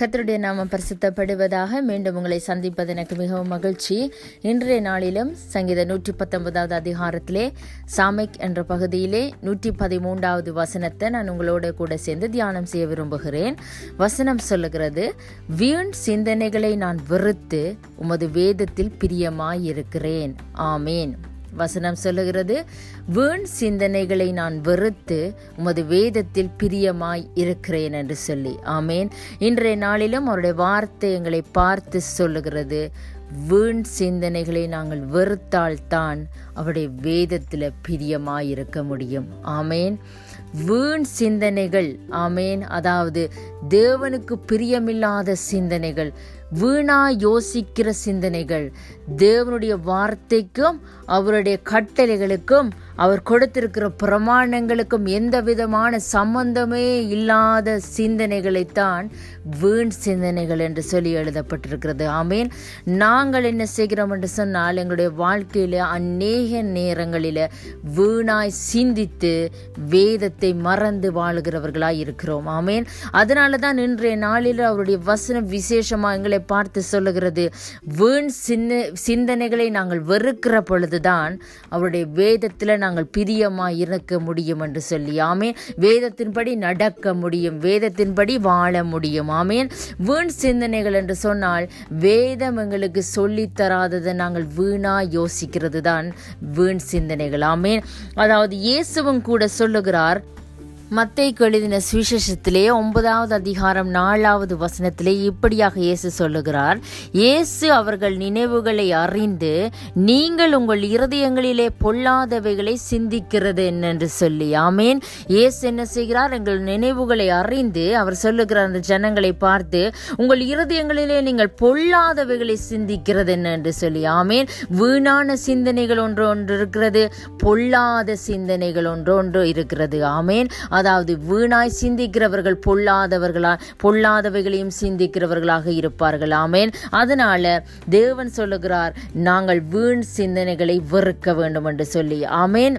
கத்தருடைய நாமம் பரிசுத்தப்படுவதாக மீண்டும் உங்களை சந்திப்பது எனக்கு மிகவும் மகிழ்ச்சி. இன்றைய நாளிலும் சங்கீத நூற்றி பத்தொன்பதாவது அதிகாரத்திலே சாமிக் என்ற பகுதியிலே நூற்றி பதிமூன்றாவது வசனத்தை நான் உங்களோட கூட சேர்ந்து தியானம் செய்ய விரும்புகிறேன். வசனம் சொல்லுகிறது வீண் சிந்தனைகளை நான் வெறுத்து உமது வேதத்தில் பிரியமாயிருக்கிறேன். ஆமேன். வசனம் சொல்லுகிறது வீண் சிந்தனைகளை நான் வெறுத்து உமது வேதத்தில் பிரியமாய் இருக்கிறேன் என்று சொல்லி. ஆமேன். இன்றைய நாளிலும் அவருடைய வார்த்தை எங்களை பார்த்து சொல்லுகிறது வீண் சிந்தனைகளை நாங்கள் வெறுத்தால்தான் அவருடைய வேதத்தில் பிரியமாய் இருக்க முடியும். ஆமேன். வீண் சிந்தனைகள் ஆமேன். அதாவது தேவனுக்கு பிரியமில்லாத சிந்தனைகள் வீணா யோசிக்கிற சிந்தனைகள். தேவனுடைய வார்த்தைக்கும் அவருடைய கட்டளைகளுக்கும் அவர் கொடுத்திருக்கிற பிரமாணங்களுக்கும் எந்த விதமான சம்பந்தமே இல்லாத சிந்தனைகளைத்தான் வீண் சிந்தனைகள் என்று சொல்லி எழுதப்பட்டிருக்கிறது. ஆமீன். நாங்கள் என்ன செய்கிறோம் என்று சொன்னால் எங்களுடைய வாழ்க்கையில் அநேக நேரங்களில் வீணாய் சிந்தித்து வேதத்தை மறந்து வாழுகிறவர்களாய் இருக்கிறோம். ஆமீன். அதனால தான் இன்றைய நாளில் அவருடைய வசனம் விசேஷமாக எங்களை பார்த்து சொல்லுகிறது. வீண் சின்ன சிந்தனைகளை நாங்கள் வெறுக்கிற பொழுதுதான் அவருடைய வேதத்தில் நாங்கள் பிரியமாய் இருக்க முடியும் என்று சொல்லி ஆமேன். வேதத்தின்படி நடக்க முடியும் வேதத்தின்படி வாழ முடியும் ஆமேன். வீண் சிந்தனைகள் என்று சொன்னால் வேதம் எங்களுக்கு சொல்லித் தராததை நாங்கள் வீணா யோசிக்கிறது தான் வீண் சிந்தனைகள் ஆமேன். அதாவது இயேசுவும் கூட சொல்லுகிறார் மத்தை எழுதின சுவிசேஷத்திலே ஒன்பதாவது அதிகாரம் நாலாவது வசனத்திலே இப்படியாக இயேசு சொல்லுகிறார் இயேசு அவர்கள் நினைவுகளை அறிந்து நீங்கள் உங்கள் இருதயங்களிலே பொல்லாதவைகளை சிந்திக்கிறது என்னென்று சொல்லி ஆமேன். இயேசு என்ன செய்கிறார்? எங்கள் நினைவுகளை அறிந்து அவர் சொல்லுகிறார் அந்த ஜனங்களை பார்த்து உங்கள் இருதயங்களிலே நீங்கள் பொல்லாதவைகளை சிந்திக்கிறது என்னென்று சொல்லி ஆமேன். வீணான சிந்தனைகள் ஒன்று ஒன்று இருக்கிறது பொல்லாத சிந்தனைகள் ஒன்று ஒன்று இருக்கிறது. ஆமேன். அதாவது வீணாய் சிந்திக்கிறவர்கள் பொல்லாதவர்களா பொல்லாதவைகளையும் சிந்திக்கிறவர்களாக இருப்பார்கள். ஆமேன். அதனால தேவன் சொல்லுகிறார் நாங்கள் வீண் சிந்தனைகளை வெறுக்க வேண்டும் என்று சொல்லி. ஆமேன்.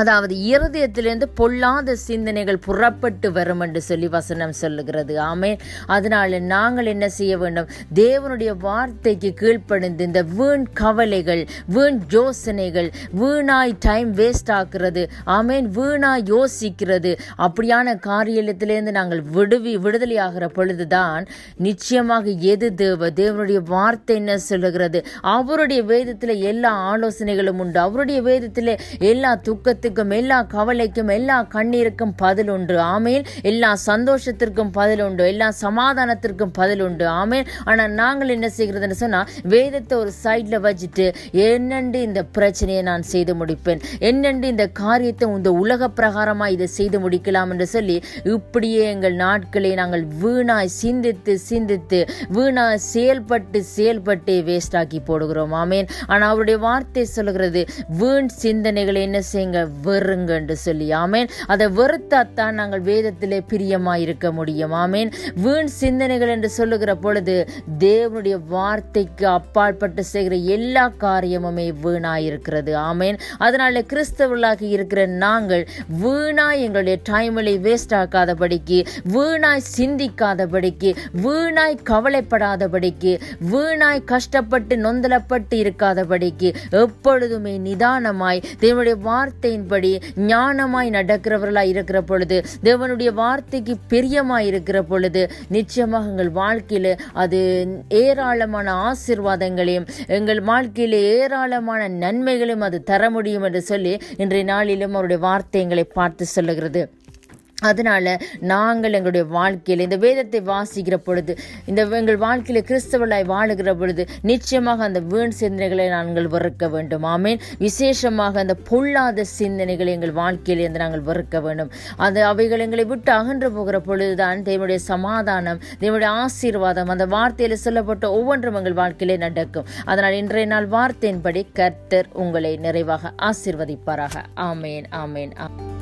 அதாவது இருதயத்திலிருந்து பொல்லாத சிந்தனைகள் புறப்பட்டு வரும் என்று சொல்லி வசனம் சொல்லுகிறது. ஆமே அதனால நாங்கள் என்ன செய்ய வேண்டும்? தேவனுடைய வார்த்தைக்கு கீழ்ப்படிந்து இந்த வீண் கவலைகள் வீண் யோசனைகள் வீணாய் டைம் வேஸ்ட் ஆக்குறது ஆமேன் வீணாய் யோசிக்கிறது அப்படியான காரியத்திலிருந்து நாங்கள் விடுவி விடுதலை ஆகிற பொழுதுதான் நிச்சயமாக எது தேவ? தேவனுடைய வார்த்தை என்ன சொல்லுகிறது? அவருடைய வேதத்தில் எல்லா ஆலோசனைகளும் உண்டு. அவருடைய வேதத்தில் எல்லா துக்கத்தையும் துயரத்துக்கும் எல்லா கவலைக்கும் எல்லா கண்ணீருக்கும் பதில் உண்டு. ஆமேல் எல்லா சந்தோஷத்திற்கும் பதில் உண்டு. எல்லா சமாதானத்திற்கும் பதில் உண்டு. ஆமேல் ஆனால் நாங்கள் என்ன செய்கிறதுன்னு சொன்னால் வேதத்தை ஒரு சைடில் வச்சுட்டு என்னண்டு இந்த பிரச்சனையை நான் செய்து முடிப்பேன்? என்னண்டு இந்த காரியத்தை இந்த உலக பிரகாரமாக இதை செய்து முடிக்கலாம் என்று சொல்லி இப்படியே எங்கள் நாட்களை நாங்கள் வீணாய் சிந்தித்து சிந்தித்து வீணாய் செயல்பட்டு செயல்பட்டு வேஸ்ட் ஆக்கி போடுகிறோம். ஆமேன். ஆனால் அவருடைய வார்த்தை சொல்லுகிறது வீண் சிந்தனைகளை என்ன செய்யுங்க? வெறுங்கன்று சொல்லி. ஆமேன். அதை வெறுத்தாத்தான் நாங்கள் வேதத்திலே பிரியமாக இருக்க முடியும். ஆமேன். வீண் சிந்தனைகள் என்று சொல்லுகிற பொழுது தேவனுடைய வார்த்தைக்கு அப்பாற்பட்டு செய்கிற எல்லா காரியமுமே வீணாயிருக்கிறது. ஆமேன். அதனால கிறிஸ்தவர்களாக இருக்கிற நாங்கள் வீணாய் எங்களுடைய டைமில் வேஸ்ட் ஆக்காதபடிக்கு வீணாய் சிந்திக்காதபடிக்கு வீணாய் கவலைப்படாதபடிக்கு வீணாய் கஷ்டப்பட்டு நொந்தலப்பட்டு இருக்காதபடிக்கு எப்பொழுதுமே நிதானமாய் தேவனுடைய வார்த்தை வார்த்தையின்படி ஞானமாய் நடக்கிறவர்களாய் இருக்கிற பொழுது தேவனுடைய வார்த்தைக்கு பிரியமாய் இருக்கிற பொழுது நிச்சயமாக எங்கள் வாழ்க்கையில் அது ஏராளமான ஆசிர்வாதங்களையும் எங்கள் வாழ்க்கையில் ஏராளமான நன்மைகளையும் அது தர முடியும் என்று சொல்லி இன்றைய நாளிலும் அவருடைய வார்த்தை எங்களை பார்த்து சொல்லுகிறது. அதனால நாங்கள் எங்களுடைய வாழ்க்கையில் இந்த வேதத்தை வாசிக்கிற பொழுது இந்த எங்கள் வாழ்க்கையில் கிறிஸ்தவர்களாய் வாழுகிற பொழுது நிச்சயமாக அந்த வீண் சிந்தனைகளை நாங்கள் வெறுக்க வேண்டும். ஆமேன். விசேஷமாக அந்த பொல்லாத சிந்தனைகளை எங்கள் வாழ்க்கையில் இருந்து நாங்கள் வெறுக்க வேண்டும். அது அவைகள் எங்களை விட்டு அகன்று போகிற பொழுதுதான் தேவனுடைய சமாதானம் தேவனுடைய ஆசீர்வாதம் அந்த வார்த்தையில் சொல்லப்பட்ட ஒவ்வொன்றும் எங்கள் வாழ்க்கையிலே நடக்கும். அதனால் இன்றைய நாள் வார்த்தையின்படி கர்த்தர் உங்களை நிறைவாக ஆசீர்வதிப்பாராக. ஆமேன் ஆமேன் ஆமேன்